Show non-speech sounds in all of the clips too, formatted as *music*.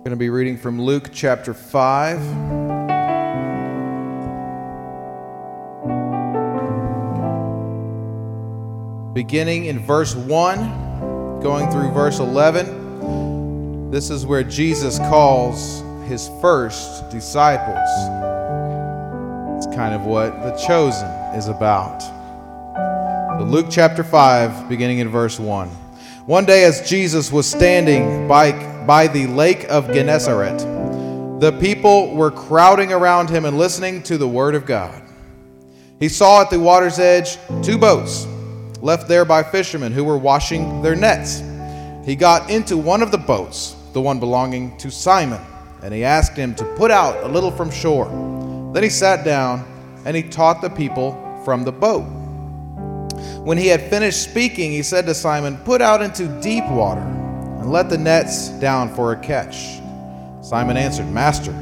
I'm going to be reading from Luke chapter 5. Beginning in verse 1, going through verse 11. This is where Jesus calls his first disciples. It's kind of what the chosen is about. So Luke chapter 5, beginning in verse 1. One day, as Jesus was standing by by the lake of Gennesaret. The people were crowding around him and listening to the word of God. He saw at the water's edge two boats left there by fishermen who were washing their nets. He got into one of the boats, the one belonging to Simon, and he asked him to put out a little from shore. Then he sat down and he taught the people from the boat. When he had finished speaking, he said to Simon, Put out into deep water and let the nets down for a catch. Simon answered, Master,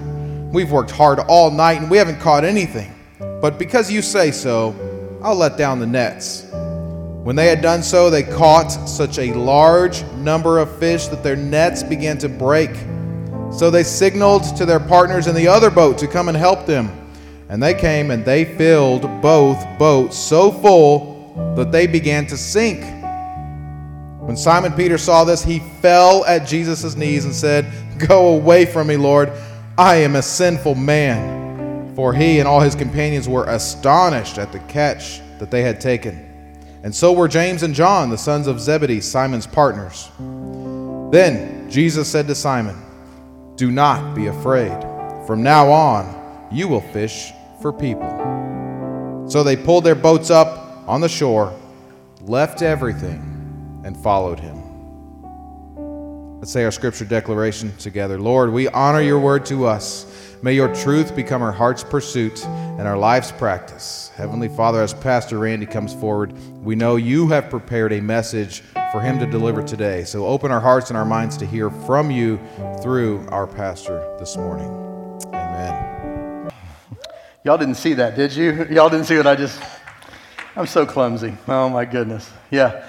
we've worked hard all night and we haven't caught anything. But because you say so, I'll let down the nets. When they had done so, they caught such a large number of fish that their nets began to break. So they signaled to their partners in the other boat to come and help them. And they came and they filled both boats so full that they began to sink. When Simon Peter saw this, he fell at Jesus' knees and said, Go away from me, Lord. I am a sinful man. For he and all his companions were astonished at the catch that they had taken. And so were James and John, the sons of Zebedee, Simon's partners. Then Jesus said to Simon, Do not be afraid. From now on, you will fish for people. So they pulled their boats up on the shore, left everything and followed him. Let's say our scripture declaration together. Lord, we honor your word to us. May your truth become our heart's pursuit and our life's practice. Heavenly Father, as Pastor Randy comes forward, we know you have prepared a message for him to deliver today. So open our hearts and our minds to hear from you through our pastor this morning. Amen. Y'all didn't see that, did you? Y'all didn't see what I just. I'm so clumsy. Oh my goodness. Yeah.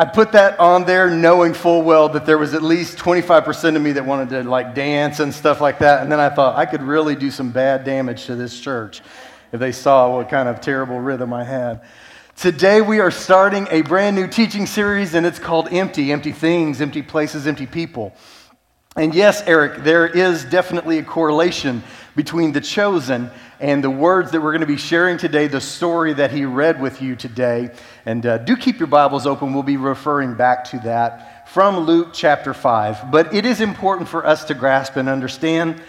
I put that on there knowing full well that there was at least 25% of me that wanted to like dance and stuff like that. And then I thought I could really do some bad damage to this church if they saw what kind of terrible rhythm I had. Today we are starting a brand new teaching series and it's called Empty Empty Things, Empty Places, Empty People. And yes, Eric, there is definitely a correlation between the chosen and the words that we're going to be sharing today, the story that he read with you today. And uh, do keep your Bibles open. We'll be referring back to that from Luke chapter 5. But it is important for us to grasp and understand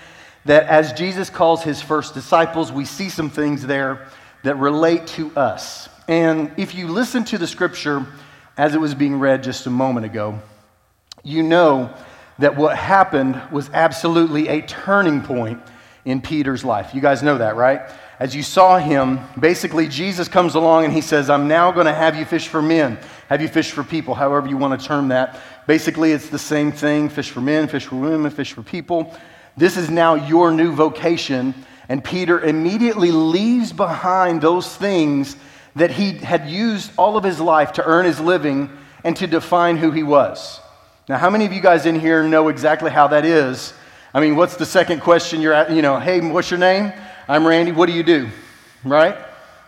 that as Jesus calls his first disciples, we see some things there that relate to us. And if you listen to the scripture as it was being read just a moment ago, you know that what happened was absolutely a turning point in Peter's life. You guys know that, right? As you saw him, basically, Jesus comes along and he says, I'm now going to have you fish for men, have you fish for people, however you want to term that. Basically, it's the same thing fish for men, fish for women, fish for people. This is now your new vocation. And Peter immediately leaves behind those things that he had used all of his life to earn his living and to define who he was. Now, how many of you guys in here know exactly how that is? I mean, what's the second question you're at? You know, hey, what's your name? I'm Randy. What do you do? Right?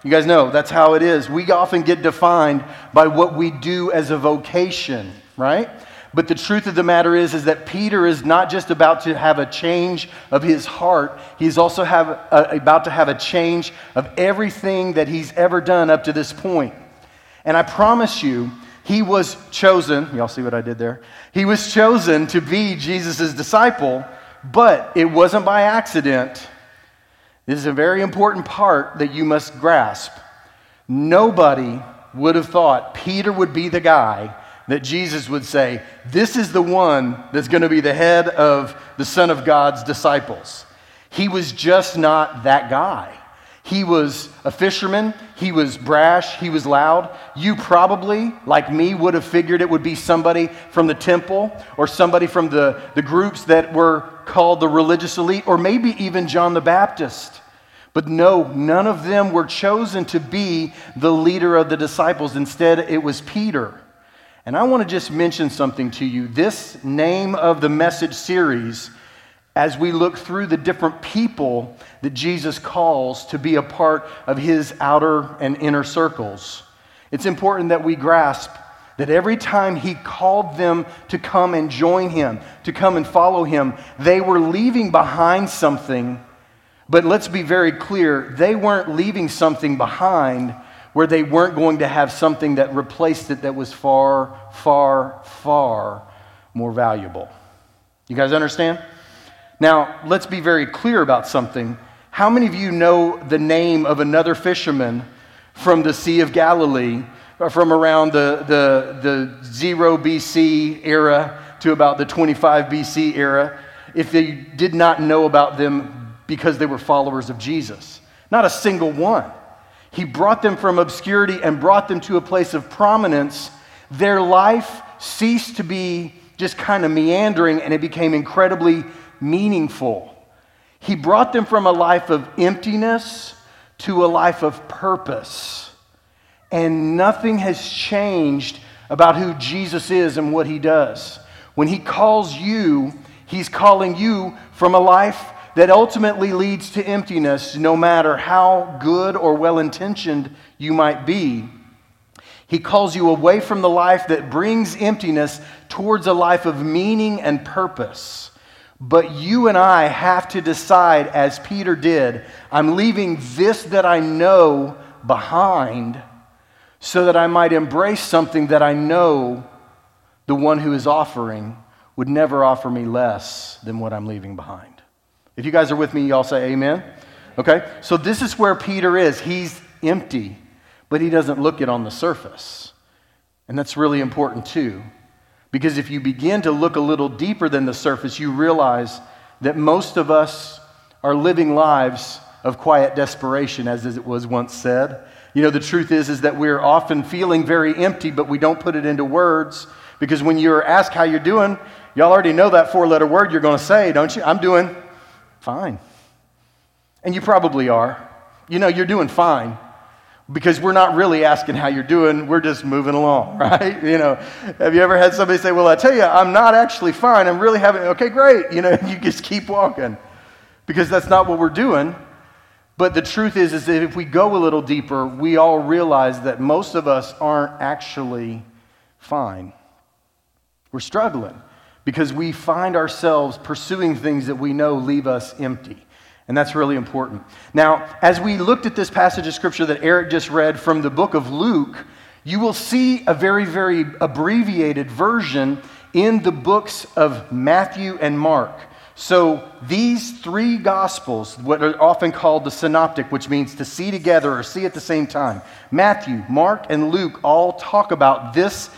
You guys know that's how it is. We often get defined by what we do as a vocation, right? But the truth of the matter is, is that Peter is not just about to have a change of his heart. He's also have a, about to have a change of everything that he's ever done up to this point. And I promise you, he was chosen. Y'all see what I did there? He was chosen to be Jesus' disciple but it wasn't by accident. This is a very important part that you must grasp. Nobody would have thought Peter would be the guy that Jesus would say, This is the one that's going to be the head of the Son of God's disciples. He was just not that guy. He was a fisherman. He was brash. He was loud. You probably, like me, would have figured it would be somebody from the temple or somebody from the, the groups that were called the religious elite, or maybe even John the Baptist. But no, none of them were chosen to be the leader of the disciples. Instead, it was Peter. And I want to just mention something to you. This name of the message series as we look through the different people that Jesus calls to be a part of his outer and inner circles. It's important that we grasp that every time he called them to come and join him, to come and follow him, they were leaving behind something. But let's be very clear they weren't leaving something behind where they weren't going to have something that replaced it that was far, far, far more valuable. You guys understand? Now, let's be very clear about something. How many of you know the name of another fisherman from the Sea of Galilee uh, from around the, the, the 0 BC era to about the 25 BC era if they did not know about them because they were followers of Jesus? Not a single one. He brought them from obscurity and brought them to a place of prominence. Their life ceased to be just kind of meandering and it became incredibly meaningful. He brought them from a life of emptiness to a life of purpose and nothing has changed about who Jesus is and what he does. When he calls you, he's calling you from a life that ultimately leads to emptiness, no matter how good or well intentioned you might be. He calls you away from the life that brings emptiness towards a life of meaning and purpose. But you and I have to decide, as Peter did, I'm leaving this that I know behind so that I might embrace something that I know the one who is offering would never offer me less than what I'm leaving behind. If you guys are with me, y'all say amen. Okay? So this is where Peter is. He's empty, but he doesn't look it on the surface. And that's really important too. Because if you begin to look a little deeper than the surface, you realize that most of us are living lives of quiet desperation, as it was once said. You know, the truth is, is that we're often feeling very empty, but we don't put it into words because when you're asked how you're doing, y'all already know that four letter word you're going to say, don't you? I'm doing fine. And you probably are. You know, you're doing fine because we're not really asking how you're doing. We're just moving along, *laughs* right? You know, have you ever had somebody say, Well, I tell you, I'm not actually fine. I'm really having, okay, great. You know, *laughs* you just keep walking because that's not what we're doing. But the truth is, is that if we go a little deeper, we all realize that most of us aren't actually fine. We're struggling because we find ourselves pursuing things that we know leave us empty. And that's really important. Now, as we looked at this passage of scripture that Eric just read from the book of Luke, you will see a very, very abbreviated version in the books of Matthew and Mark. So these three gospels, what are often called the synoptic, which means to see together or see at the same time, Matthew, Mark, and Luke all talk about this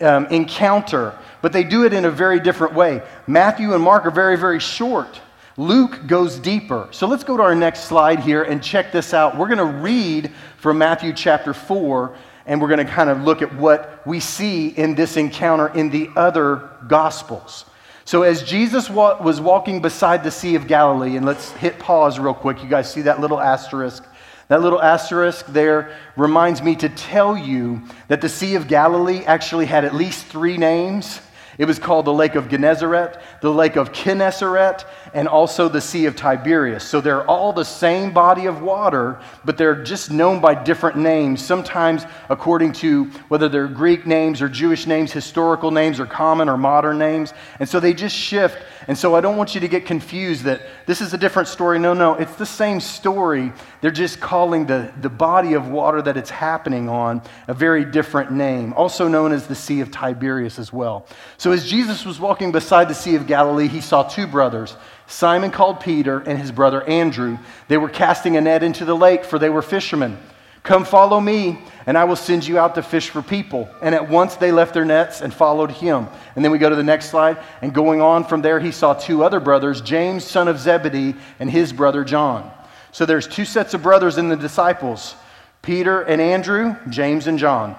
um, encounter, but they do it in a very different way. Matthew and Mark are very, very short. Luke goes deeper. So let's go to our next slide here and check this out. We're going to read from Matthew chapter 4, and we're going to kind of look at what we see in this encounter in the other gospels. So, as Jesus wa- was walking beside the Sea of Galilee, and let's hit pause real quick. You guys see that little asterisk? That little asterisk there reminds me to tell you that the Sea of Galilee actually had at least three names. It was called the Lake of Gennesaret, the Lake of Kinneret, and also the Sea of Tiberias. So they're all the same body of water, but they're just known by different names, sometimes according to whether they're Greek names or Jewish names, historical names, or common or modern names. And so they just shift. And so I don't want you to get confused that this is a different story. No, no, it's the same story. They're just calling the, the body of water that it's happening on a very different name, also known as the Sea of Tiberias as well. So as Jesus was walking beside the Sea of Galilee, he saw two brothers. Simon called Peter and his brother Andrew. They were casting a net into the lake, for they were fishermen. Come follow me, and I will send you out to fish for people. And at once they left their nets and followed him. And then we go to the next slide. And going on from there, he saw two other brothers, James, son of Zebedee, and his brother John. So there's two sets of brothers in the disciples Peter and Andrew, James and John.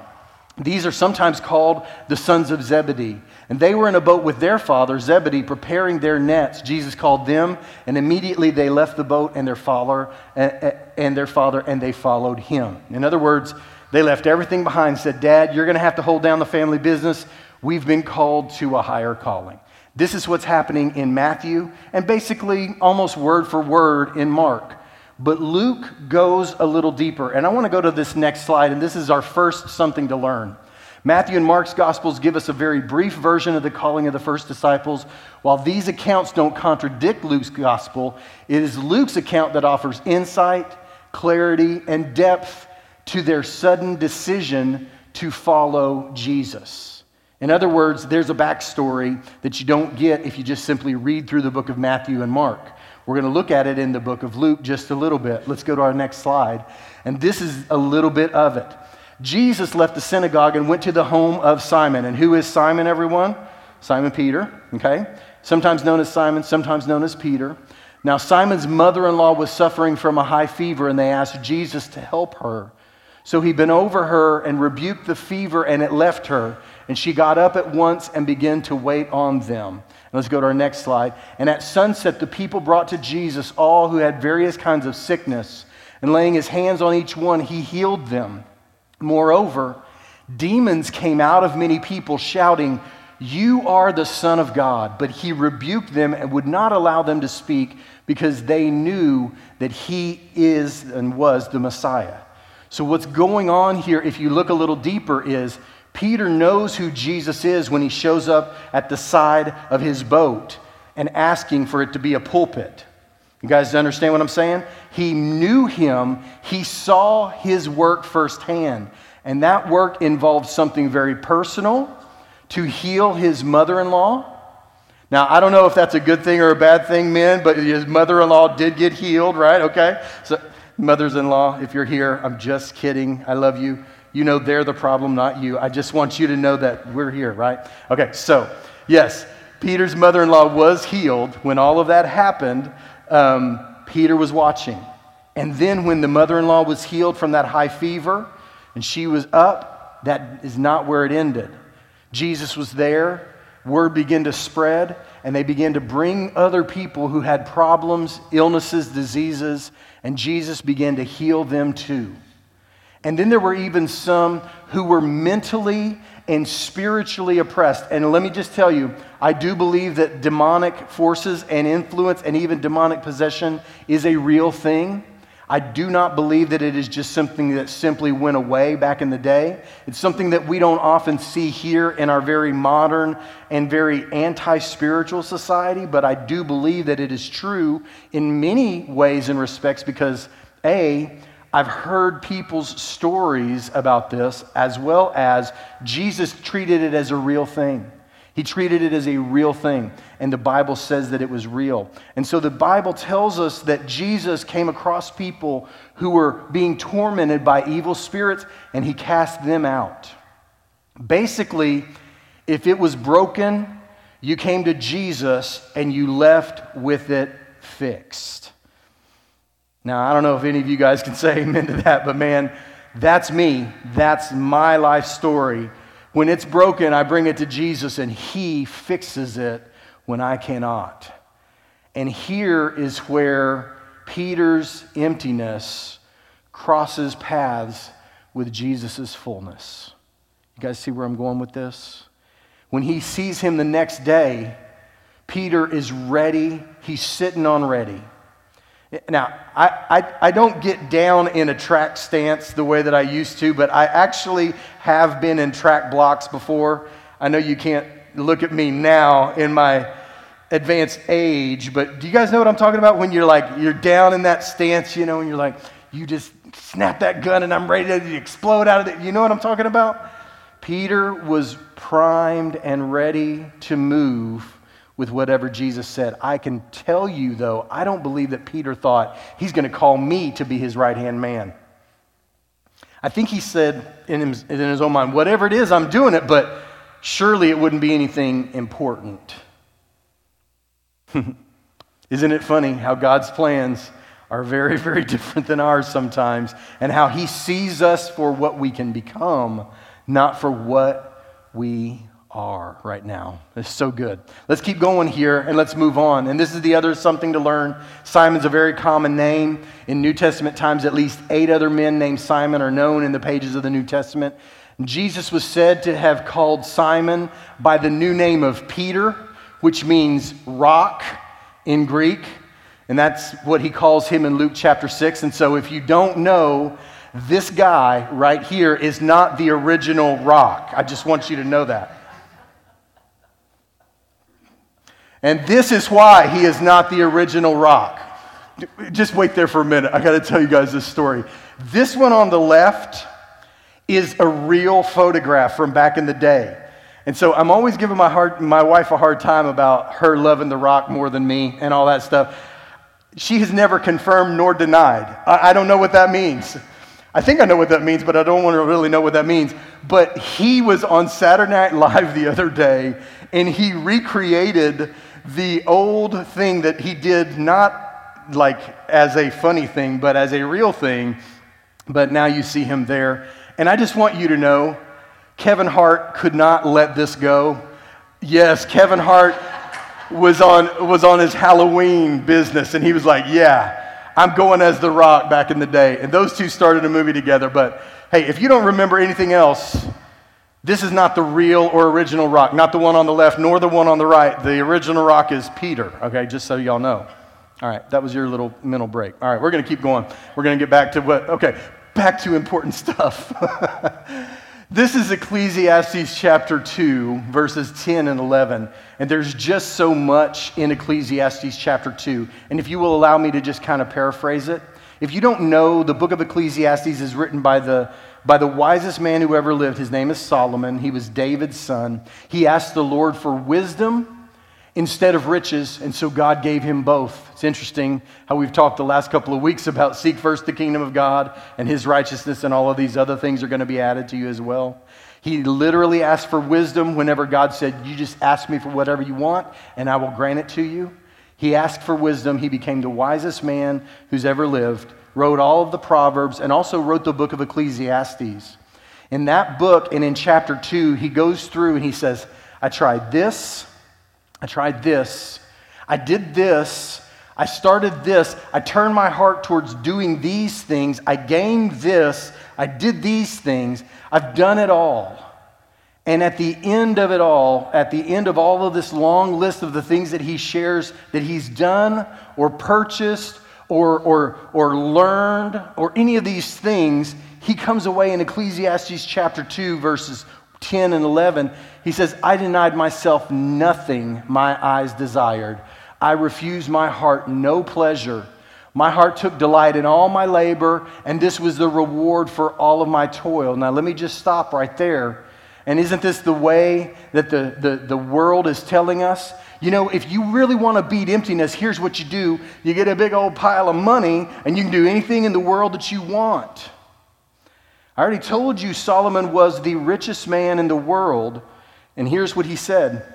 These are sometimes called the sons of Zebedee. And they were in a boat with their father, Zebedee, preparing their nets. Jesus called them, and immediately they left the boat and their father, and their father, and they followed him. In other words, they left everything behind, said, Dad, you're going to have to hold down the family business. We've been called to a higher calling. This is what's happening in Matthew and basically almost word for word in Mark. But Luke goes a little deeper. And I want to go to this next slide, and this is our first something to learn. Matthew and Mark's Gospels give us a very brief version of the calling of the first disciples. While these accounts don't contradict Luke's Gospel, it is Luke's account that offers insight, clarity, and depth to their sudden decision to follow Jesus. In other words, there's a backstory that you don't get if you just simply read through the book of Matthew and Mark. We're going to look at it in the book of Luke just a little bit. Let's go to our next slide. And this is a little bit of it. Jesus left the synagogue and went to the home of Simon. And who is Simon, everyone? Simon Peter, okay? Sometimes known as Simon, sometimes known as Peter. Now, Simon's mother in law was suffering from a high fever, and they asked Jesus to help her. So he bent over her and rebuked the fever, and it left her. And she got up at once and began to wait on them. And let's go to our next slide. And at sunset, the people brought to Jesus all who had various kinds of sickness. And laying his hands on each one, he healed them. Moreover, demons came out of many people, shouting, You are the Son of God. But he rebuked them and would not allow them to speak because they knew that he is and was the Messiah. So, what's going on here, if you look a little deeper, is Peter knows who Jesus is when he shows up at the side of his boat and asking for it to be a pulpit. You guys understand what I'm saying? He knew him, he saw his work firsthand. And that work involved something very personal to heal his mother in law. Now, I don't know if that's a good thing or a bad thing, men, but his mother in law did get healed, right? Okay? So mothers in law, if you're here, I'm just kidding. I love you. You know they're the problem, not you. I just want you to know that we're here, right? Okay, so, yes, Peter's mother in law was healed. When all of that happened, um, Peter was watching. And then when the mother in law was healed from that high fever and she was up, that is not where it ended. Jesus was there, word began to spread, and they began to bring other people who had problems, illnesses, diseases, and Jesus began to heal them too. And then there were even some who were mentally and spiritually oppressed. And let me just tell you, I do believe that demonic forces and influence and even demonic possession is a real thing. I do not believe that it is just something that simply went away back in the day. It's something that we don't often see here in our very modern and very anti spiritual society, but I do believe that it is true in many ways and respects because, A, I've heard people's stories about this as well as Jesus treated it as a real thing. He treated it as a real thing, and the Bible says that it was real. And so the Bible tells us that Jesus came across people who were being tormented by evil spirits, and he cast them out. Basically, if it was broken, you came to Jesus and you left with it fixed. Now, I don't know if any of you guys can say amen to that, but man, that's me. That's my life story. When it's broken, I bring it to Jesus and He fixes it when I cannot. And here is where Peter's emptiness crosses paths with Jesus' fullness. You guys see where I'm going with this? When he sees him the next day, Peter is ready. He's sitting on ready. Now, I, I, I, don't get down in a track stance the way that I used to, but I actually have been in track blocks before. I know you can't look at me now in my advanced age, but do you guys know what I'm talking about? When you're like, you're down in that stance, you know, and you're like, you just snap that gun and I'm ready to explode out of it. You know what I'm talking about? Peter was primed and ready to move with whatever Jesus said. I can tell you, though, I don't believe that Peter thought he's going to call me to be his right hand man. I think he said in his, in his own mind, whatever it is, I'm doing it, but surely it wouldn't be anything important. *laughs* Isn't it funny how God's plans are very, very different than ours sometimes, and how He sees us for what we can become, not for what we are right now. It's so good. Let's keep going here and let's move on. And this is the other something to learn. Simon's a very common name. In New Testament times, at least eight other men named Simon are known in the pages of the New Testament. Jesus was said to have called Simon by the new name of Peter, which means rock in Greek. And that's what he calls him in Luke chapter 6. And so if you don't know, this guy right here is not the original rock. I just want you to know that. And this is why he is not the original rock. Just wait there for a minute. I got to tell you guys this story. This one on the left is a real photograph from back in the day. And so I'm always giving my, hard, my wife a hard time about her loving the rock more than me and all that stuff. She has never confirmed nor denied. I, I don't know what that means. I think I know what that means, but I don't want to really know what that means. But he was on Saturday Night Live the other day, and he recreated the old thing that he did not like as a funny thing, but as a real thing. But now you see him there. And I just want you to know Kevin Hart could not let this go. Yes, Kevin Hart was on, was on his Halloween business, and he was like, Yeah, I'm going as The Rock back in the day. And those two started a movie together. But hey, if you don't remember anything else, this is not the real or original rock, not the one on the left nor the one on the right. The original rock is Peter, okay, just so y'all know. All right, that was your little mental break. All right, we're going to keep going. We're going to get back to what, okay, back to important *laughs* stuff. *laughs* This is Ecclesiastes chapter 2, verses 10 and 11. And there's just so much in Ecclesiastes chapter 2. And if you will allow me to just kind of paraphrase it, if you don't know, the book of Ecclesiastes is written by the, by the wisest man who ever lived. His name is Solomon. He was David's son. He asked the Lord for wisdom instead of riches, and so God gave him both. It's interesting how we've talked the last couple of weeks about *laughs* seek first the kingdom of God and his righteousness, and all of these other things are going to be added to you as well. He literally asked for wisdom whenever God said, You just ask me for whatever you want, and I will grant it to you. He asked for wisdom. He became the wisest man who's ever lived, wrote all of the Proverbs, and also wrote the book of Ecclesiastes. In that book and in chapter 2, he goes through and he says, I tried this, I tried this. I did this. I started this. I turned my heart towards doing these things. I gained this. I did these things. I've done it all. And at the end of it all, at the end of all of this long list of the things that he shares that he's done or purchased or, or, or learned or any of these things, he comes away in Ecclesiastes chapter 2, verses 10 and 11, he says, I denied myself nothing my eyes desired. I refused my heart no pleasure. My heart took delight in all my labor, and this was the reward for all of my toil. Now, let me just stop right there. And isn't this the way that the, the, the world is telling us? You know, if you really want to beat emptiness, here's what you do you get a big old pile of money, and you can do anything in the world that you want. I already told you Solomon was the richest man in the world, and here's what he said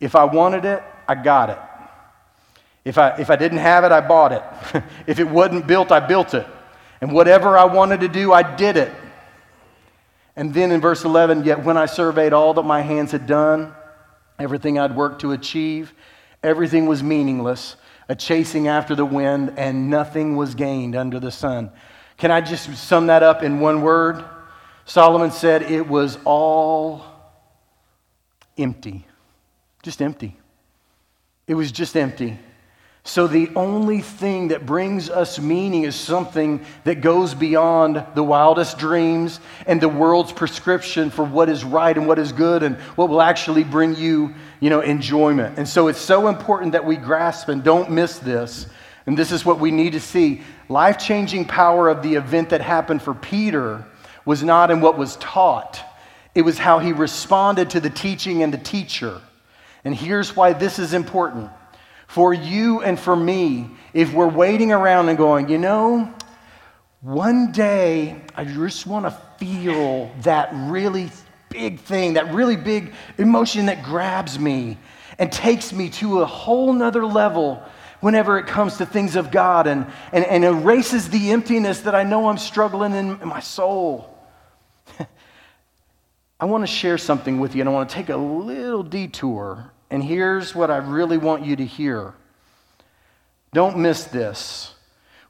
If I wanted it, I got it. If I, if I didn't have it, I bought it. *laughs* if it wasn't built, I built it. And whatever I wanted to do, I did it. And then in verse 11, yet when I surveyed all that my hands had done, everything I'd worked to achieve, everything was meaningless, a chasing after the wind, and nothing was gained under the sun. Can I just sum that up in one word? Solomon said it was all empty. Just empty. It was just empty. So, the only thing that brings us meaning is something that goes beyond the wildest dreams and the world's prescription for what is right and what is good and what will actually bring you, you know, enjoyment. And so, it's so important that we grasp and don't miss this and this is what we need to see. Life changing power of the event that happened for Peter was not in what was taught, it was how he responded to the teaching and the teacher. And here's why this is important. For you and for me, if we're waiting around and going, you know, one day I just want to feel that really big thing, that really big emotion that grabs me and takes me to a whole nother level whenever it comes to things of God and, and, and erases the emptiness that I know I'm struggling in, in my soul. *laughs* I want to share something with you, and I want to take a little detour. And here's what I really want you to hear. Don't miss this.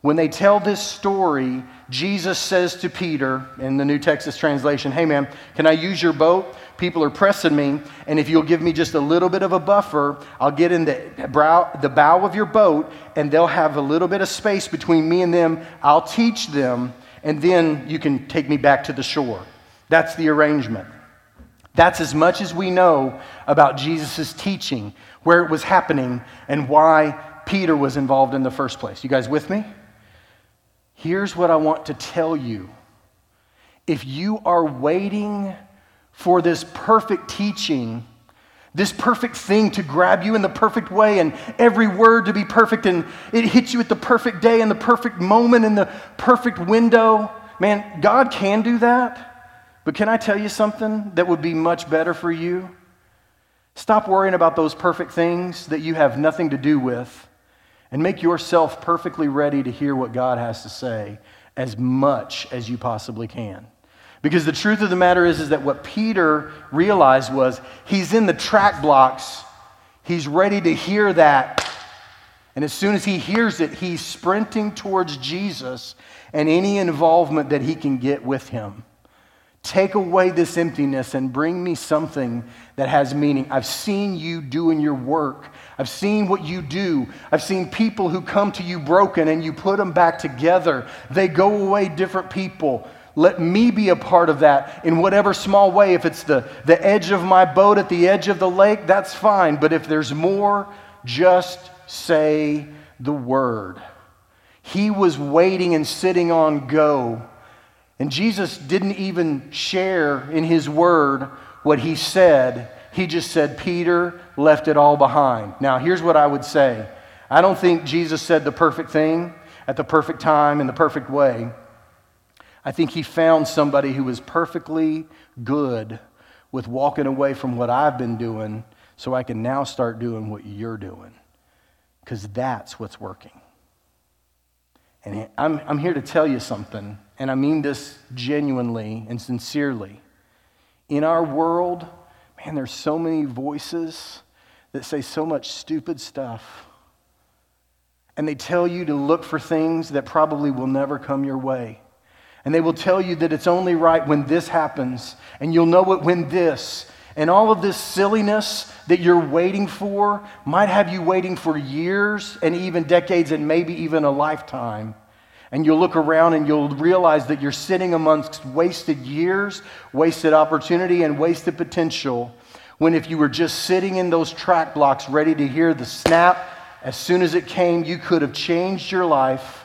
When they tell this story, Jesus says to Peter in the New Texas translation, Hey man, can I use your boat? People are pressing me, and if you'll give me just a little bit of a buffer, I'll get in the, brow, the bow of your boat, and they'll have a little bit of space between me and them. I'll teach them, and then you can take me back to the shore. That's the arrangement. That's as much as we know about Jesus' teaching, where it was happening, and why Peter was involved in the first place. You guys with me? Here's what I want to tell you. If you are waiting for this perfect teaching, this perfect thing to grab you in the perfect way, and every word to be perfect, and it hits you at the perfect day, and the perfect moment, and the perfect window, man, God can do that. But can I tell you something that would be much better for you? Stop worrying about those perfect things that you have nothing to do with and make yourself perfectly ready to hear what God has to say as much as you possibly can. Because the truth of the matter is, is that what Peter realized was he's in the track blocks, he's ready to hear that. And as soon as he hears it, he's sprinting towards Jesus and any involvement that he can get with him. Take away this emptiness and bring me something that has meaning. I've seen you doing your work. I've seen what you do. I've seen people who come to you broken and you put them back together. They go away different people. Let me be a part of that in whatever small way. If it's the, the edge of my boat at the edge of the lake, that's fine. But if there's more, just say the word. He was waiting and sitting on go and Jesus didn't even share in his word what he said. He just said, Peter left it all behind. Now, here's what I would say I don't think Jesus said the perfect thing at the perfect time in the perfect way. I think he found somebody who was perfectly good with walking away from what I've been doing so I can now start doing what you're doing. Because that's what's working. And I'm, I'm here to tell you something and I mean this genuinely and sincerely. In our world, man, there's so many voices that say so much stupid stuff. And they tell you to look for things that probably will never come your way. And they will tell you that it's only right when this happens, and you'll know it when this. And all of this silliness that you're waiting for might have you waiting for years and even decades and maybe even a lifetime. And you'll look around and you'll realize that you're sitting amongst wasted years, wasted opportunity, and wasted potential. When if you were just sitting in those track blocks ready to hear the snap as soon as it came, you could have changed your life.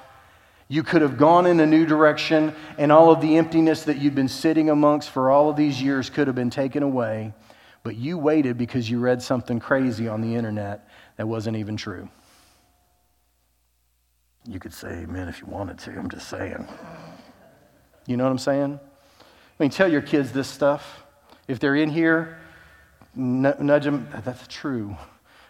You could have gone in a new direction, and all of the emptiness that you'd been sitting amongst for all of these years could have been taken away. But you waited because you read something crazy on the internet that wasn't even true. You could say amen if you wanted to. I'm just saying. You know what I'm saying? I mean, tell your kids this stuff. If they're in here, nudge them. That's true.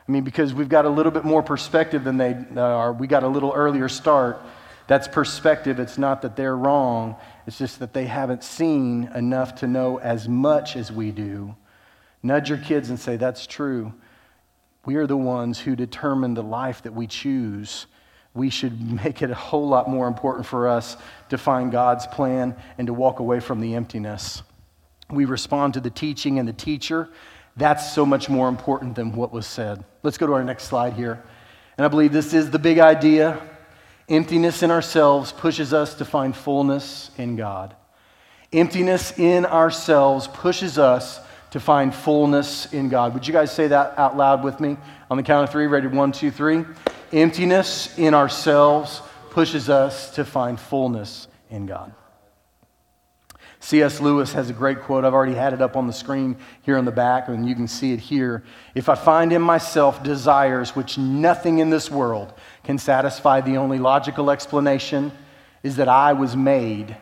I mean, because we've got a little bit more perspective than they uh, are. We got a little earlier start. That's perspective. It's not that they're wrong, it's just that they haven't seen enough to know as much as we do. Nudge your kids and say, That's true. We are the ones who determine the life that we choose we should make it a whole lot more important for us to find God's plan and to walk away from the emptiness. We respond to the teaching and the teacher. That's so much more important than what was said. Let's go to our next slide here. And I believe this is the big idea. Emptiness in ourselves pushes us to find fullness in God. Emptiness in ourselves pushes us to find fullness in God. Would you guys say that out loud with me on the count of three? Ready? One, two, three. Emptiness in ourselves pushes us to find fullness in God. C.S. Lewis has a great quote. I've already had it up on the screen here on the back, and you can see it here. If I find in myself desires which nothing in this world can satisfy, the only logical explanation is that I was made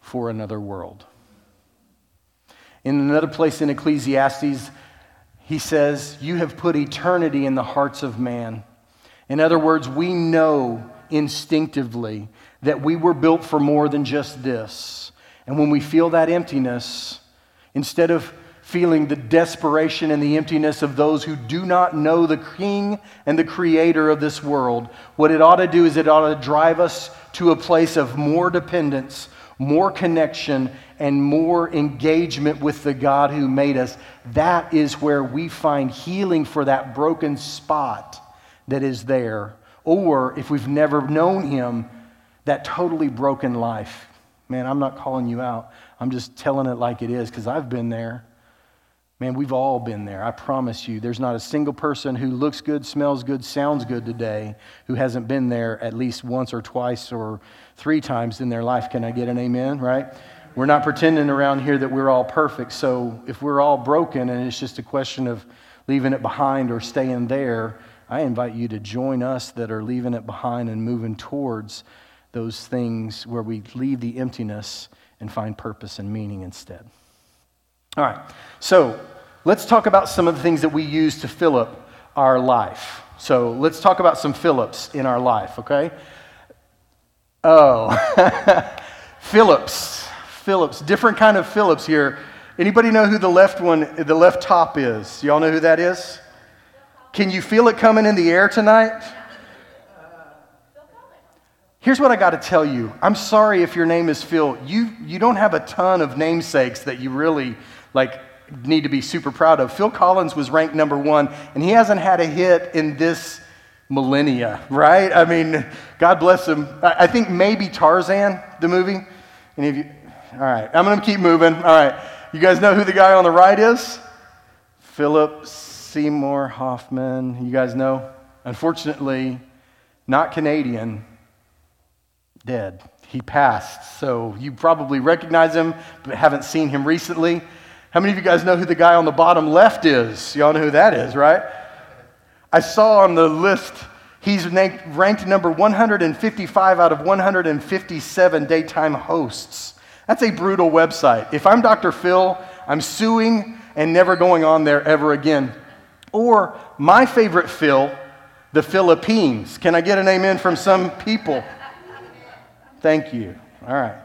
for another world. In another place in Ecclesiastes, he says, You have put eternity in the hearts of man. In other words, we know instinctively that we were built for more than just this. And when we feel that emptiness, instead of feeling the desperation and the emptiness of those who do not know the King and the Creator of this world, what it ought to do is it ought to drive us to a place of more dependence, more connection, and more engagement with the God who made us. That is where we find healing for that broken spot that is there. Or if we've never known Him, that totally broken life. Man, I'm not calling you out. I'm just telling it like it is because I've been there. Man, we've all been there. I promise you. There's not a single person who looks good, smells good, sounds good today who hasn't been there at least once or twice or three times in their life. Can I get an amen, right? We're not pretending around here that we're all perfect. So if we're all broken and it's just a question of leaving it behind or staying there, I invite you to join us that are leaving it behind and moving towards those things where we leave the emptiness and find purpose and meaning instead. All right, so let's talk about some of the things that we use to fill up our life. So let's talk about some Phillips in our life, okay? Oh, *laughs* Phillips, Phillips, different kind of Phillips here. Anybody know who the left one, the left top is? Y'all know who that is? Can you feel it coming in the air tonight? Here's what I got to tell you. I'm sorry if your name is Phil. You, you don't have a ton of namesakes that you really like need to be super proud of. Phil Collins was ranked number one, and he hasn't had a hit in this millennia, right? I mean, God bless him. I, think maybe Tarzan, the movie. Any of you? All right, I'm going to keep moving. All right, you guys know who the guy on the right is? Philip Seymour Hoffman. You guys know? Unfortunately, not Canadian dead. He passed. So you probably recognize him, but haven't seen him recently. How many of you guys know who the guy on the bottom left is? Y'all know who that is, right? I saw on the list, he's ranked number 155 out of 157 daytime hosts. That's a brutal website. If I'm Dr. Phil, I'm suing and never going on there ever again. Or my favorite Phil, the Philippines. Can I get an amen from some people? Thank you. All right.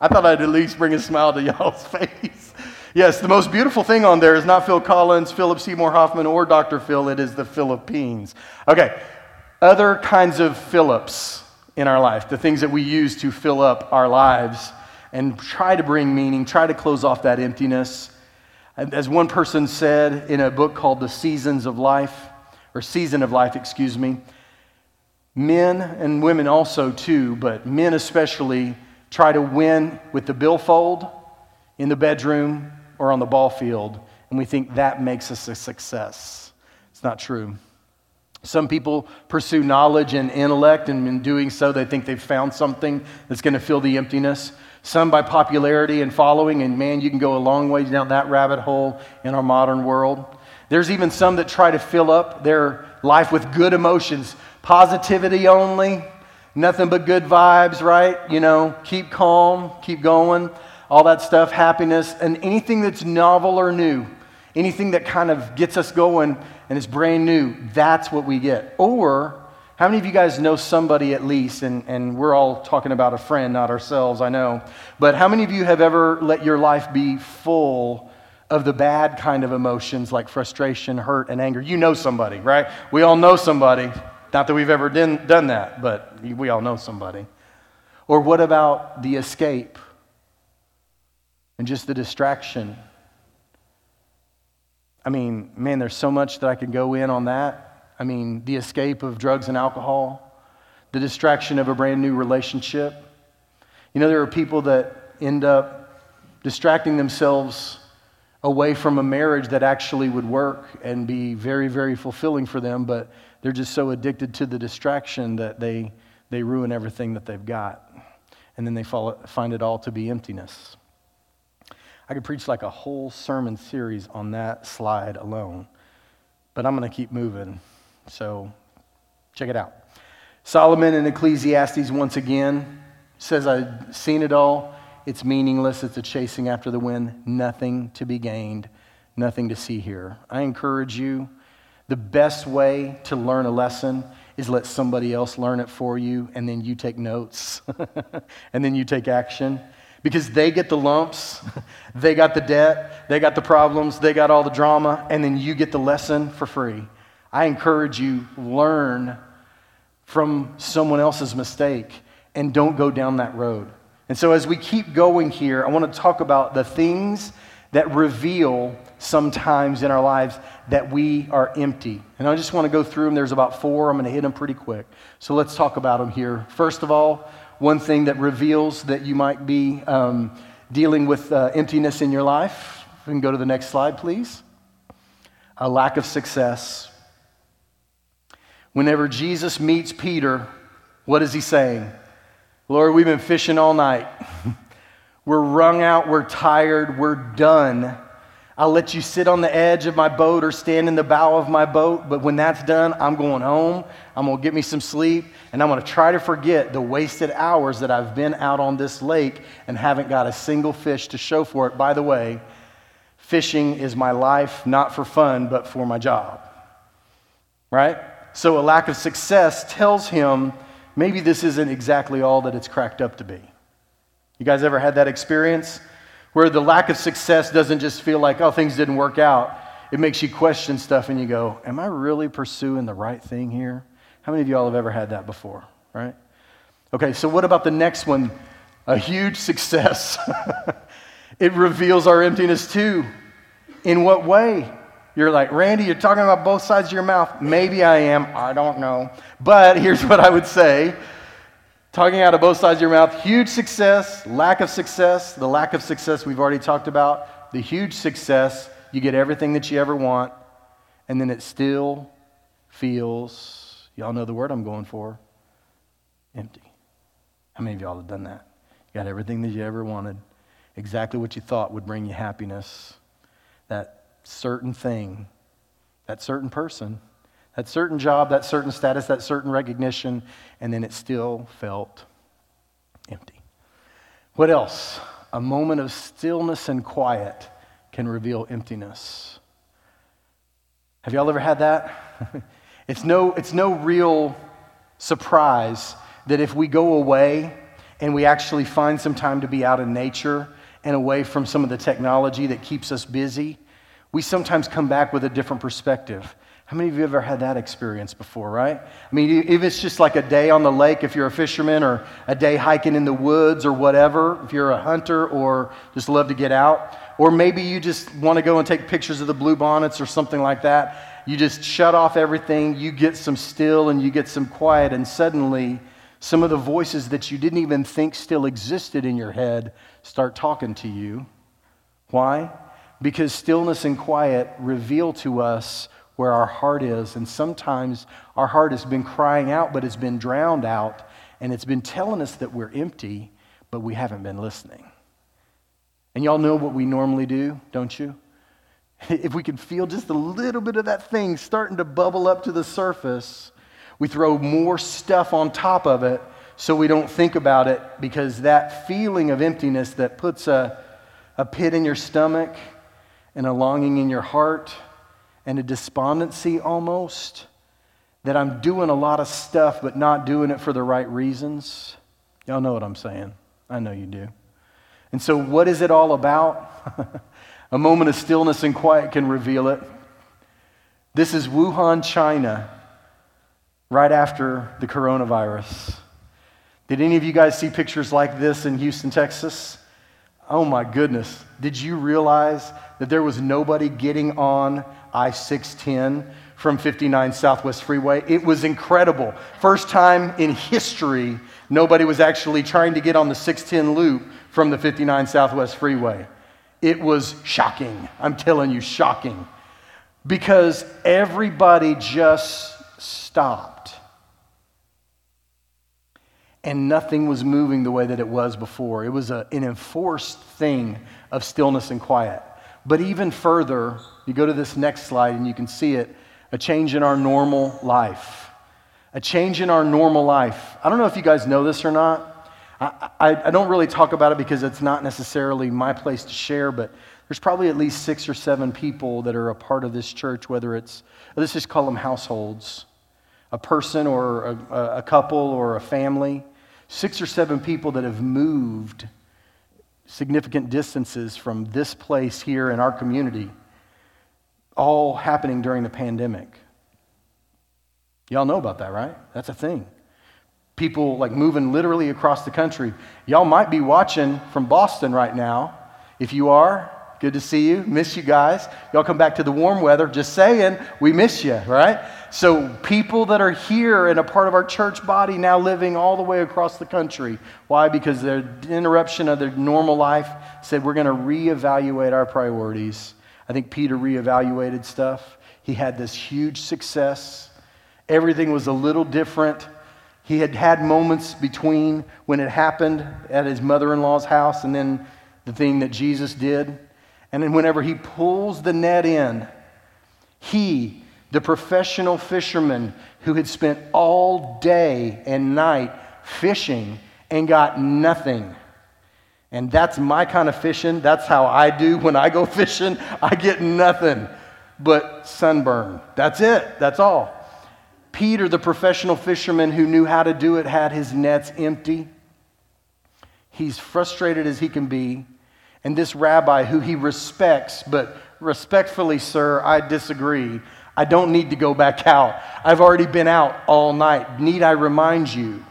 I thought I'd at least bring a smile to y'all's *laughs* face. yes, the most beautiful thing on there is not Phil Collins, Philip Seymour Hoffman, or Dr. Phil. It is the Philippines. Okay. Other kinds of Philips in our life, the things that we use to fill up our lives and try to bring meaning, try to close off that emptiness. As one person said in a book called The Seasons of Life, or Season of Life, excuse me, Men and women also, too, but men especially try to win with the billfold in the bedroom or on the ball field, and we think that makes us a success. It's not true. Some people pursue knowledge and intellect, and in doing so, they think they've found something that's going to fill the emptiness. Some by popularity and following, and man, you can go a long way down that rabbit hole in our modern world. There's even some that try to fill up their life with good emotions, positivity only, nothing but good vibes, right? You know, keep calm, keep going, all that stuff, happiness, and anything that's novel or new, anything that kind of gets us going and is brand new, that's what we get. Or, how many of you guys know somebody at least, and, and we're all talking about a friend, not ourselves, I know, but how many of you have ever let your life be full of the bad kind of emotions like frustration, hurt, and anger? You know somebody, right? We all know somebody. Not that we've ever done, done that, but we all know somebody. Or what about the escape and just the distraction? I mean, man, there's so much that I could go in on that. I mean, the escape of drugs and alcohol, the distraction of a brand new relationship. You know, there are people that end up distracting themselves away from a marriage that actually would work and be very, very fulfilling for them, but they're just so addicted to the distraction that they, they ruin everything that they've got. And then they find it all to be emptiness. I could preach like a whole sermon series on that slide alone, but I'm going to keep moving. So check it out. Solomon in Ecclesiastes once again says, I've seen it all. It's meaningless. It's a chasing after the wind. Nothing to be gained, nothing to see here. I encourage you the best way to learn a lesson is let somebody else learn it for you, and then you take notes, *laughs* and then you take action. because they get the lumps, *laughs* they got the debt, they got the problems, they got all the drama, and then you get the lesson for free. I encourage you, learn from someone else's mistake and don't go down that road. And so, as we keep going here, I want to talk about the things that reveal sometimes in our lives that we are empty. And I just want to go through them. There's about four. I'm going to hit them pretty quick. So, let's talk about them here. First of all, one thing that reveals that you might be um, dealing with uh, emptiness in your life. We can go to the next slide, please. A lack of success. Whenever Jesus meets Peter, what is he saying? Lord, we've been fishing all night. *laughs* we're wrung out, we're tired, we're done. I'll let you sit on the edge of my boat or stand in the bow of my boat, but when that's done, I'm going home. I'm going to get me some sleep, and I'm going to try to forget the wasted hours that I've been out on this lake and haven't got a single fish to show for it. By the way, fishing is my life, not for fun, but for my job. Right? So a lack of success tells him maybe this isn't exactly all that it's cracked up to be. You guys ever had that experience? where the lack of success doesn't just feel like, oh, things didn't work out. It makes you question stuff and you go, am I really pursuing the right thing here? How many of y'all have ever had that before, right? Okay, so what about the next one? A huge *laughs* success. it reveals our emptiness too. In what way? You're like, Randy, you're talking about both sides of your mouth. Maybe I am. I don't know. But here's *laughs* what I would say Talking out of both sides of your mouth, huge success, lack of success. The lack of success we've already talked about. The huge success, you get everything that you ever want, and then it still feels, y'all know the word I'm going for, empty. How many of y'all have done that? You got everything that you ever wanted, exactly what you thought would bring you happiness. That certain thing, that certain person, that certain job, that certain status, that certain recognition, and then it still felt empty. What else? A moment of stillness and quiet can reveal emptiness. Have y'all ever had that? *laughs* it's, no, it's no real surprise that if we go away and we actually find some time to be out in nature and away from some of the technology that keeps us busy, we sometimes come back with a different perspective. How many of you ever had that experience before, right? I mean, if it's just like a day on the lake, if you're a fisherman, or a day hiking in the woods, or whatever, if you're a hunter or just love to get out, or maybe you just want to go and take pictures of the blue bonnets or something like that, you just shut off everything, you get some still and you get some quiet, and suddenly some of the voices that you didn't even think still existed in your head start talking to you. Why? Because stillness and quiet reveal to us where our heart is. And sometimes our heart has been crying out, but it's been drowned out, and it's been telling us that we're empty, but we haven't been listening. And y'all know what we normally do, don't you? *laughs* If we can feel just a little bit of that thing starting to bubble up to the surface, we throw more stuff on top of it so we don't think about it because that feeling of emptiness that puts a, a pit in your stomach and a longing in your heart and a despondency almost that I'm doing a lot of stuff but not doing it for the right reasons. Y'all know what I'm saying. I know you do. And so, what is it all about? *laughs* a moment of stillness and quiet can reveal it. This is Wuhan, China, right after the coronavirus. Did any of you guys see pictures like this in Houston, Texas? Oh my goodness. Did you realize that there was nobody getting on I 610 from 59 Southwest Freeway. It was incredible. First time in history, nobody was actually trying to get on the 610 loop from the 59 Southwest Freeway. It was shocking. I'm telling you, shocking. Because everybody just stopped. And nothing was moving the way that it was before. It was a, an enforced thing of stillness and quiet. But even further, you go to this next slide and you can see it a change in our normal life. A change in our normal life. I don't know if you guys know this or not. I, I, I, don't really talk about it because it's not necessarily my place to share, but there's probably at least six or seven people that are a part of this church, whether it's, let's just call them households, a person or a, a couple or a family. Six or seven people that have moved significant distances from this place here in our community, all happening during the pandemic. Y'all know about that, right? That's a thing. People like moving literally across the country. Y'all might be watching from Boston right now. If you are, good to see you. Miss you guys. Y'all come back to the warm weather. Just saying, we miss you, right? So, people that are here and a part of our church body now living all the way across the country. Why? Because their interruption of their normal life said, we're going to reevaluate our priorities. I think Peter reevaluated stuff. He had this huge success. Everything was a little different. He had had moments between when it happened at his mother in law's house and then the thing that Jesus did. And then, whenever he pulls the net in, he the professional fisherman who had spent all day and night fishing and got nothing. And that's my kind of fishing. That's how I do when I go *laughs* fishing. I get nothing but sunburn. That's it. That's all. Peter, the professional fisherman who knew how to do it, had his nets empty. He's frustrated as he can be. And this rabbi, who he respects, but respectfully, sir, I disagree I don't need to go back out. I've already been out all night. Need I remind you?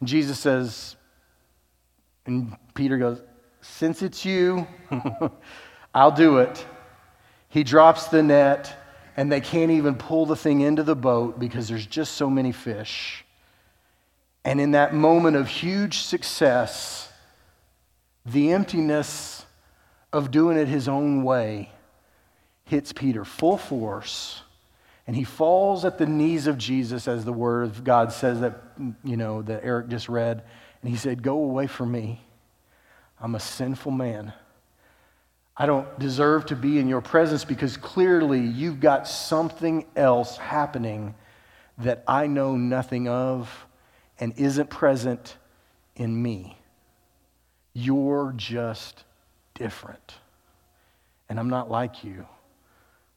And Jesus says, and Peter goes, Since it's you, *laughs* I'll do it. He drops the net, and they can't even pull the thing into the boat because there's just so many fish. And in that moment of huge success, the emptiness of doing it his own way hits Peter full force and he falls at the knees of Jesus, as the word of God says that, you know, that Eric just read. And he said, Go away from me. I'm a sinful man. I don't deserve to be in your presence because clearly you've got something else happening that I know nothing of and isn't present in me. You're just different. And I'm not like you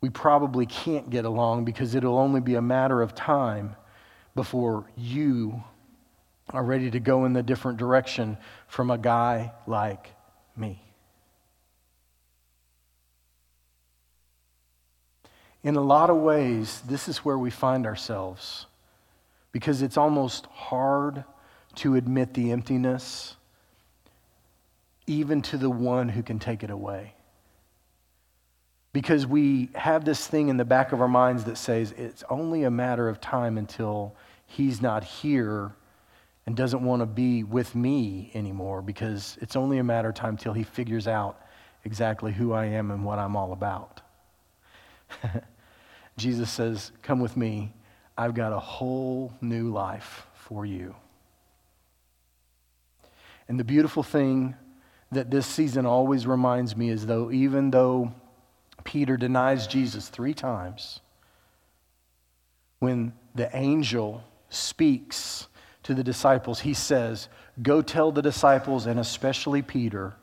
we probably can't get along because it'll only be a matter of time before you are ready to go in the different direction from a guy like me. In a lot of ways, this is where we find ourselves because it's almost hard to admit the emptiness, even to the one who can take it away. Because we have this thing in the back of our minds that says it's only a matter of time until he's not here and doesn't want to be with me anymore because it's only a matter of time till he figures out exactly who I am and what I'm all about. *laughs* Jesus says, Come with me. I've got a whole new life for you. And the beautiful thing that this season always reminds me is though, even though Peter denies Jesus three times. When the angel speaks to the disciples, he says, Go tell the disciples, and especially Peter,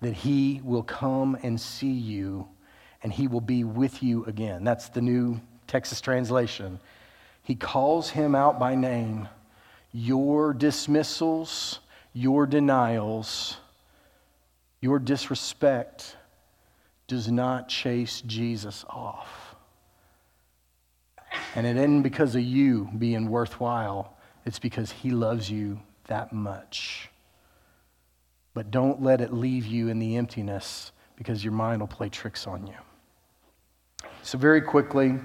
that he will come and see you and he will be with you again. That's the new Texas translation. He calls him out by name. Your dismissals, your denials, your disrespect does not chase Jesus off. And it isn't because of you being worthwhile, it's because he loves you that much. But don't let it leave you in the emptiness because your mind will play tricks on you. So, very quickly,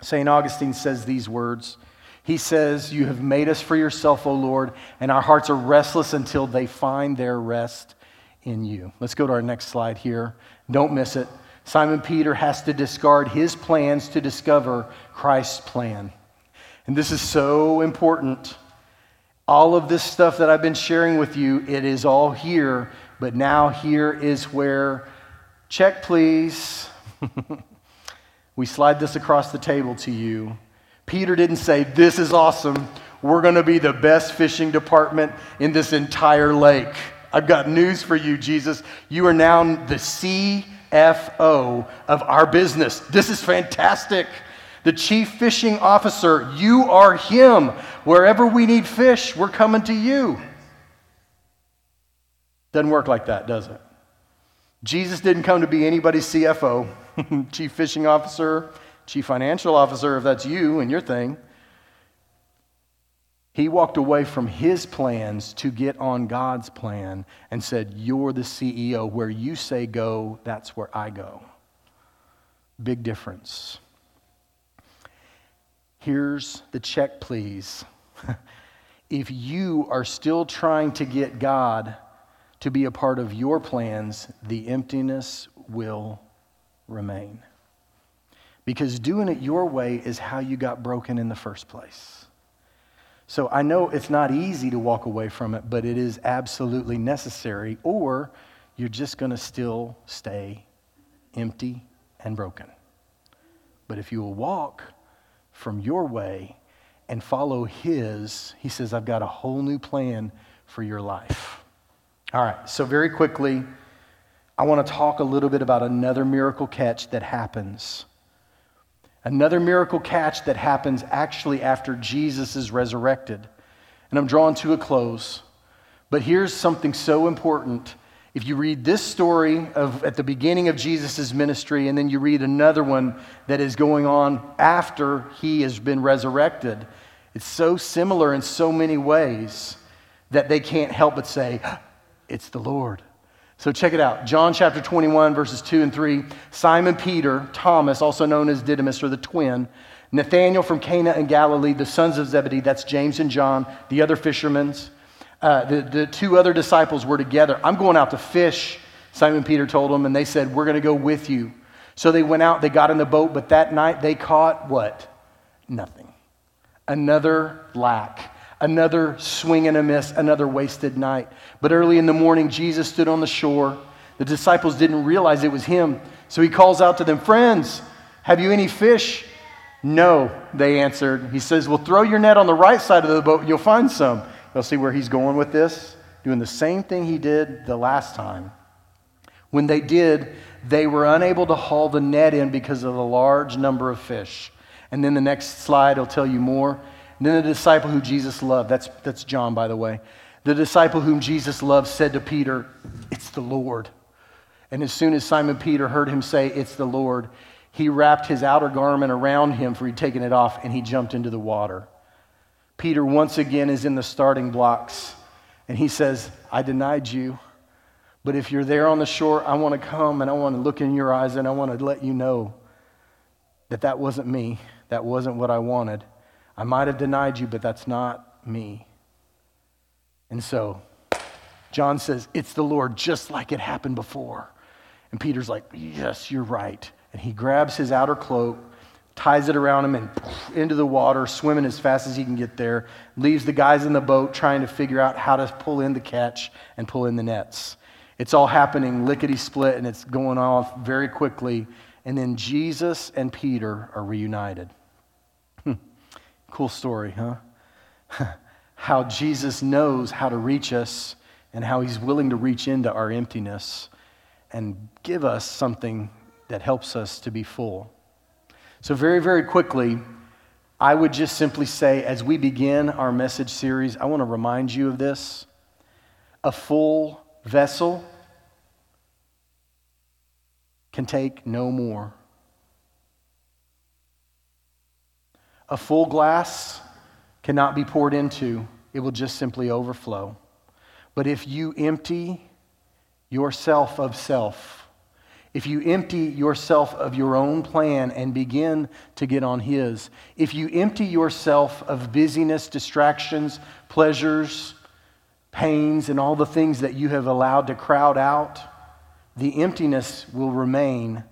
St. Augustine says these words. He says, You have made us for yourself, O Lord, and our hearts are restless until they find their rest in you. Let's go to our next slide here. Don't miss it. Simon Peter has to discard his plans to discover Christ's plan. And this is so important. All of this stuff that I've been sharing with you, it is all here, but now here is where, check please. *laughs* we slide this across the table to you. Peter didn't say, This is awesome. We're going to be the best fishing department in this entire lake. I've got news for you, Jesus. You are now the CFO of our business. This is fantastic. The chief fishing officer, you are him. Wherever we need fish, we're coming to you. Doesn't work like that, does it? Jesus didn't come to be anybody's CFO, *laughs* chief fishing officer, chief financial officer, if that's you and your thing. He walked away from his plans to get on God's plan and said, You're the CEO. Where you say go, that's where I go. Big difference. Here's the check, please. *laughs* if you are still trying to get God to be a part of your plans, the emptiness will remain. Because doing it your way is how you got broken in the first place. So I know it's not easy to walk away from it, but it is absolutely necessary, or you're just going to still stay empty and broken. But if you will walk from your way and follow His, He says, I've got a whole new plan for your life. All right, so very quickly, I want to talk a little bit about another miracle catch that happens. Another miracle catch that happens actually after Jesus is resurrected. And I'm drawing to a close. But here's something so important. If you read this story of at the beginning of Jesus' ministry, and then you read another one that is going on after he has been resurrected, it's so similar in so many ways that they can't help but say, it's the Lord. So check it out. John chapter 21, verses 2 and 3. Simon Peter, Thomas, also known as Didymus or the twin, Nathanael from Cana in Galilee, the sons of Zebedee, that's James and John, the other fishermen. Uh, the, the two other disciples were together. I'm going out to fish, Simon Peter told them, and they said, We're going to go with you. So they went out, they got in the boat, but that night they caught what? Nothing. Another lack another swing and a miss, another wasted night. But early in the morning, Jesus stood on the shore. The disciples didn't realize it was him. So he calls out to them, Friends, have you any fish? No, they answered. He says, Well, throw your net on the right side of the boat, and you'll find some. You'll see where he's going with this? Doing the same thing he did the last time. When they did, they were unable to haul the net in because of the large number of fish. And then the next slide will tell you more. Then the disciple who Jesus loved, that's, that's John, by the way, the disciple whom Jesus loved said to Peter, It's the Lord. And as soon as Simon Peter heard him say, It's the Lord, he wrapped his outer garment around him, for he'd taken it off, and he jumped into the water. Peter once again is in the starting blocks, and he says, I denied you. But if you're there on the shore, I want to come and I want to look in your eyes and I want to let you know that that wasn't me. That wasn't what I wanted. I might have denied you, but that's not me. And so John says, It's the Lord, just like it happened before. And Peter's like, Yes, you're right. And he grabs his outer cloak, ties it around him, and into the water, swimming as fast as he can get there, leaves the guys in the boat trying to figure out how to pull in the catch and pull in the nets. It's all happening lickety split, and it's going off very quickly. And then Jesus and Peter are reunited. Cool story, huh? *laughs* how Jesus knows how to reach us and how he's willing to reach into our emptiness and give us something that helps us to be full. So, very, very quickly, I would just simply say, as we begin our message series, I want to remind you of this. A full vessel can take no more. A full glass cannot be poured into, it will just simply overflow. But if you empty yourself of self, if you empty yourself of your own plan and begin to get on His, if you empty yourself of busyness, distractions, pleasures, pains, and all the things that you have allowed to crowd out, the emptiness will remain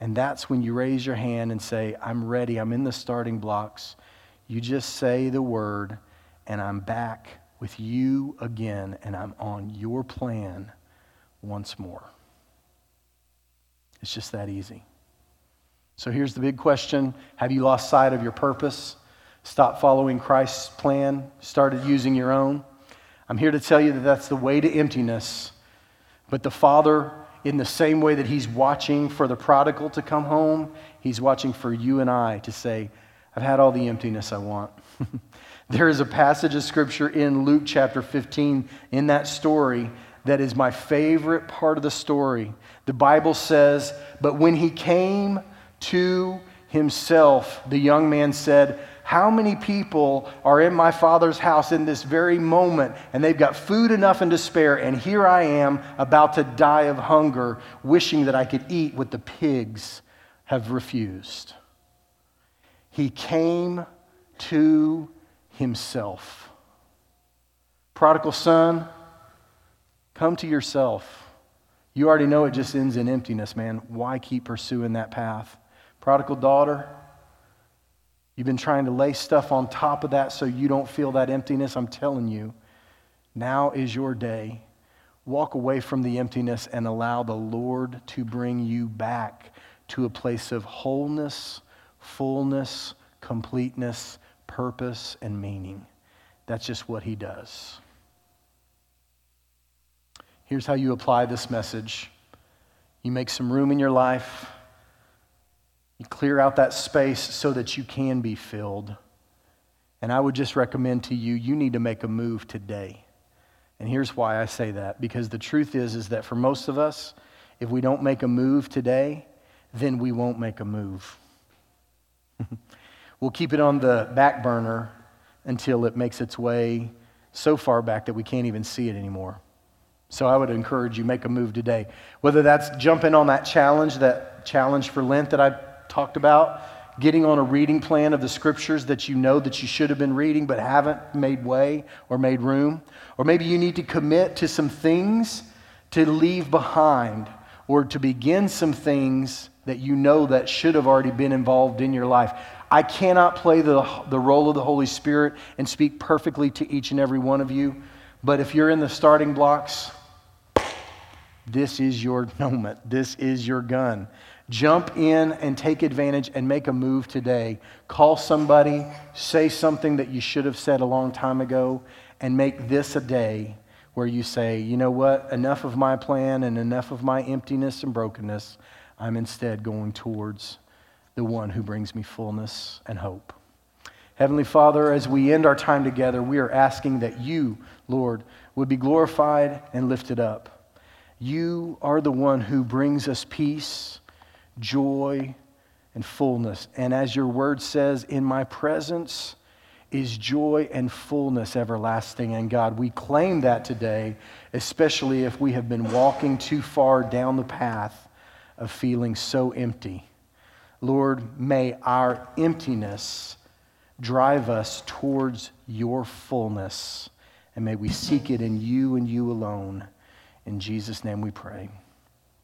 and that's when you raise your hand and say, I'm ready. I'm in the starting blocks. You just say the word, and I'm back with you again, and I'm on your plan once more. It's just that easy. So here's the big question Have you lost sight of your purpose? Stopped following Christ's plan? Started using your own? I'm here to tell you that that's the way to emptiness. But the Father in the same way that He's watching for the prodigal to come home, He's watching for you and I to say, I've had all the emptiness I want. *laughs* there is a passage of scripture in Luke chapter 15 in that story that is my favorite part of the story. The Bible says, But when he came to himself, the young man said, How many people are in my father's house in this very moment, and they've got food enough and to spare, and here I am about to die of hunger, wishing that I could eat what the pigs have refused? He came to himself. Prodigal son, come to yourself. You already know it just ends in emptiness, man. Why keep pursuing that path? Prodigal daughter, you've been trying to lay stuff on top of that so you don't feel that emptiness. I'm telling you, now is your day. Walk away from the emptiness and allow the Lord to bring you back to a place of wholeness, fullness, completeness, purpose, and meaning. That's just what He does. Here's how you apply this message you make some room in your life, you clear out that space so that you can be filled. And I would just recommend to you, you need to make a move today. And here's why I say that because the truth is is that for most of us, if we don't make a move today, then we won't make a move. *laughs* we'll keep it on the back burner until it makes its way so far back that we can't even see it anymore. So I would encourage you make a move today. Whether that's jumping on that challenge, that challenge for Lent that I talked about, getting on a reading plan of the scriptures that you know that you should have been reading but haven't made way or made room, or maybe you need to commit to some things to leave behind or to begin some things that you know that should have already been involved in your life. I cannot play the, the role of the Holy Spirit and speak perfectly to each and every one of you, but if you're in the starting blocks, this is your *laughs* moment. This is your gun. Jump in and take advantage and make a move today. Call somebody, say something that you should have said a long time ago, and make this a day where you say, you know what, enough of my plan and enough of my emptiness and brokenness. I'm instead going towards the one who brings me fullness and hope. Heavenly Father, as we end our time together, we are asking that you, Lord, would be glorified and lifted up. You are the one who brings us peace, joy, and fullness. And as your word says, in my presence, is joy and fullness everlasting. And God, we claim that today, especially if we have been walking too far down the path of feeling so empty. Lord, may our emptiness drive us towards your fullness, and may we seek it in you and you alone. In Jesus' name we pray.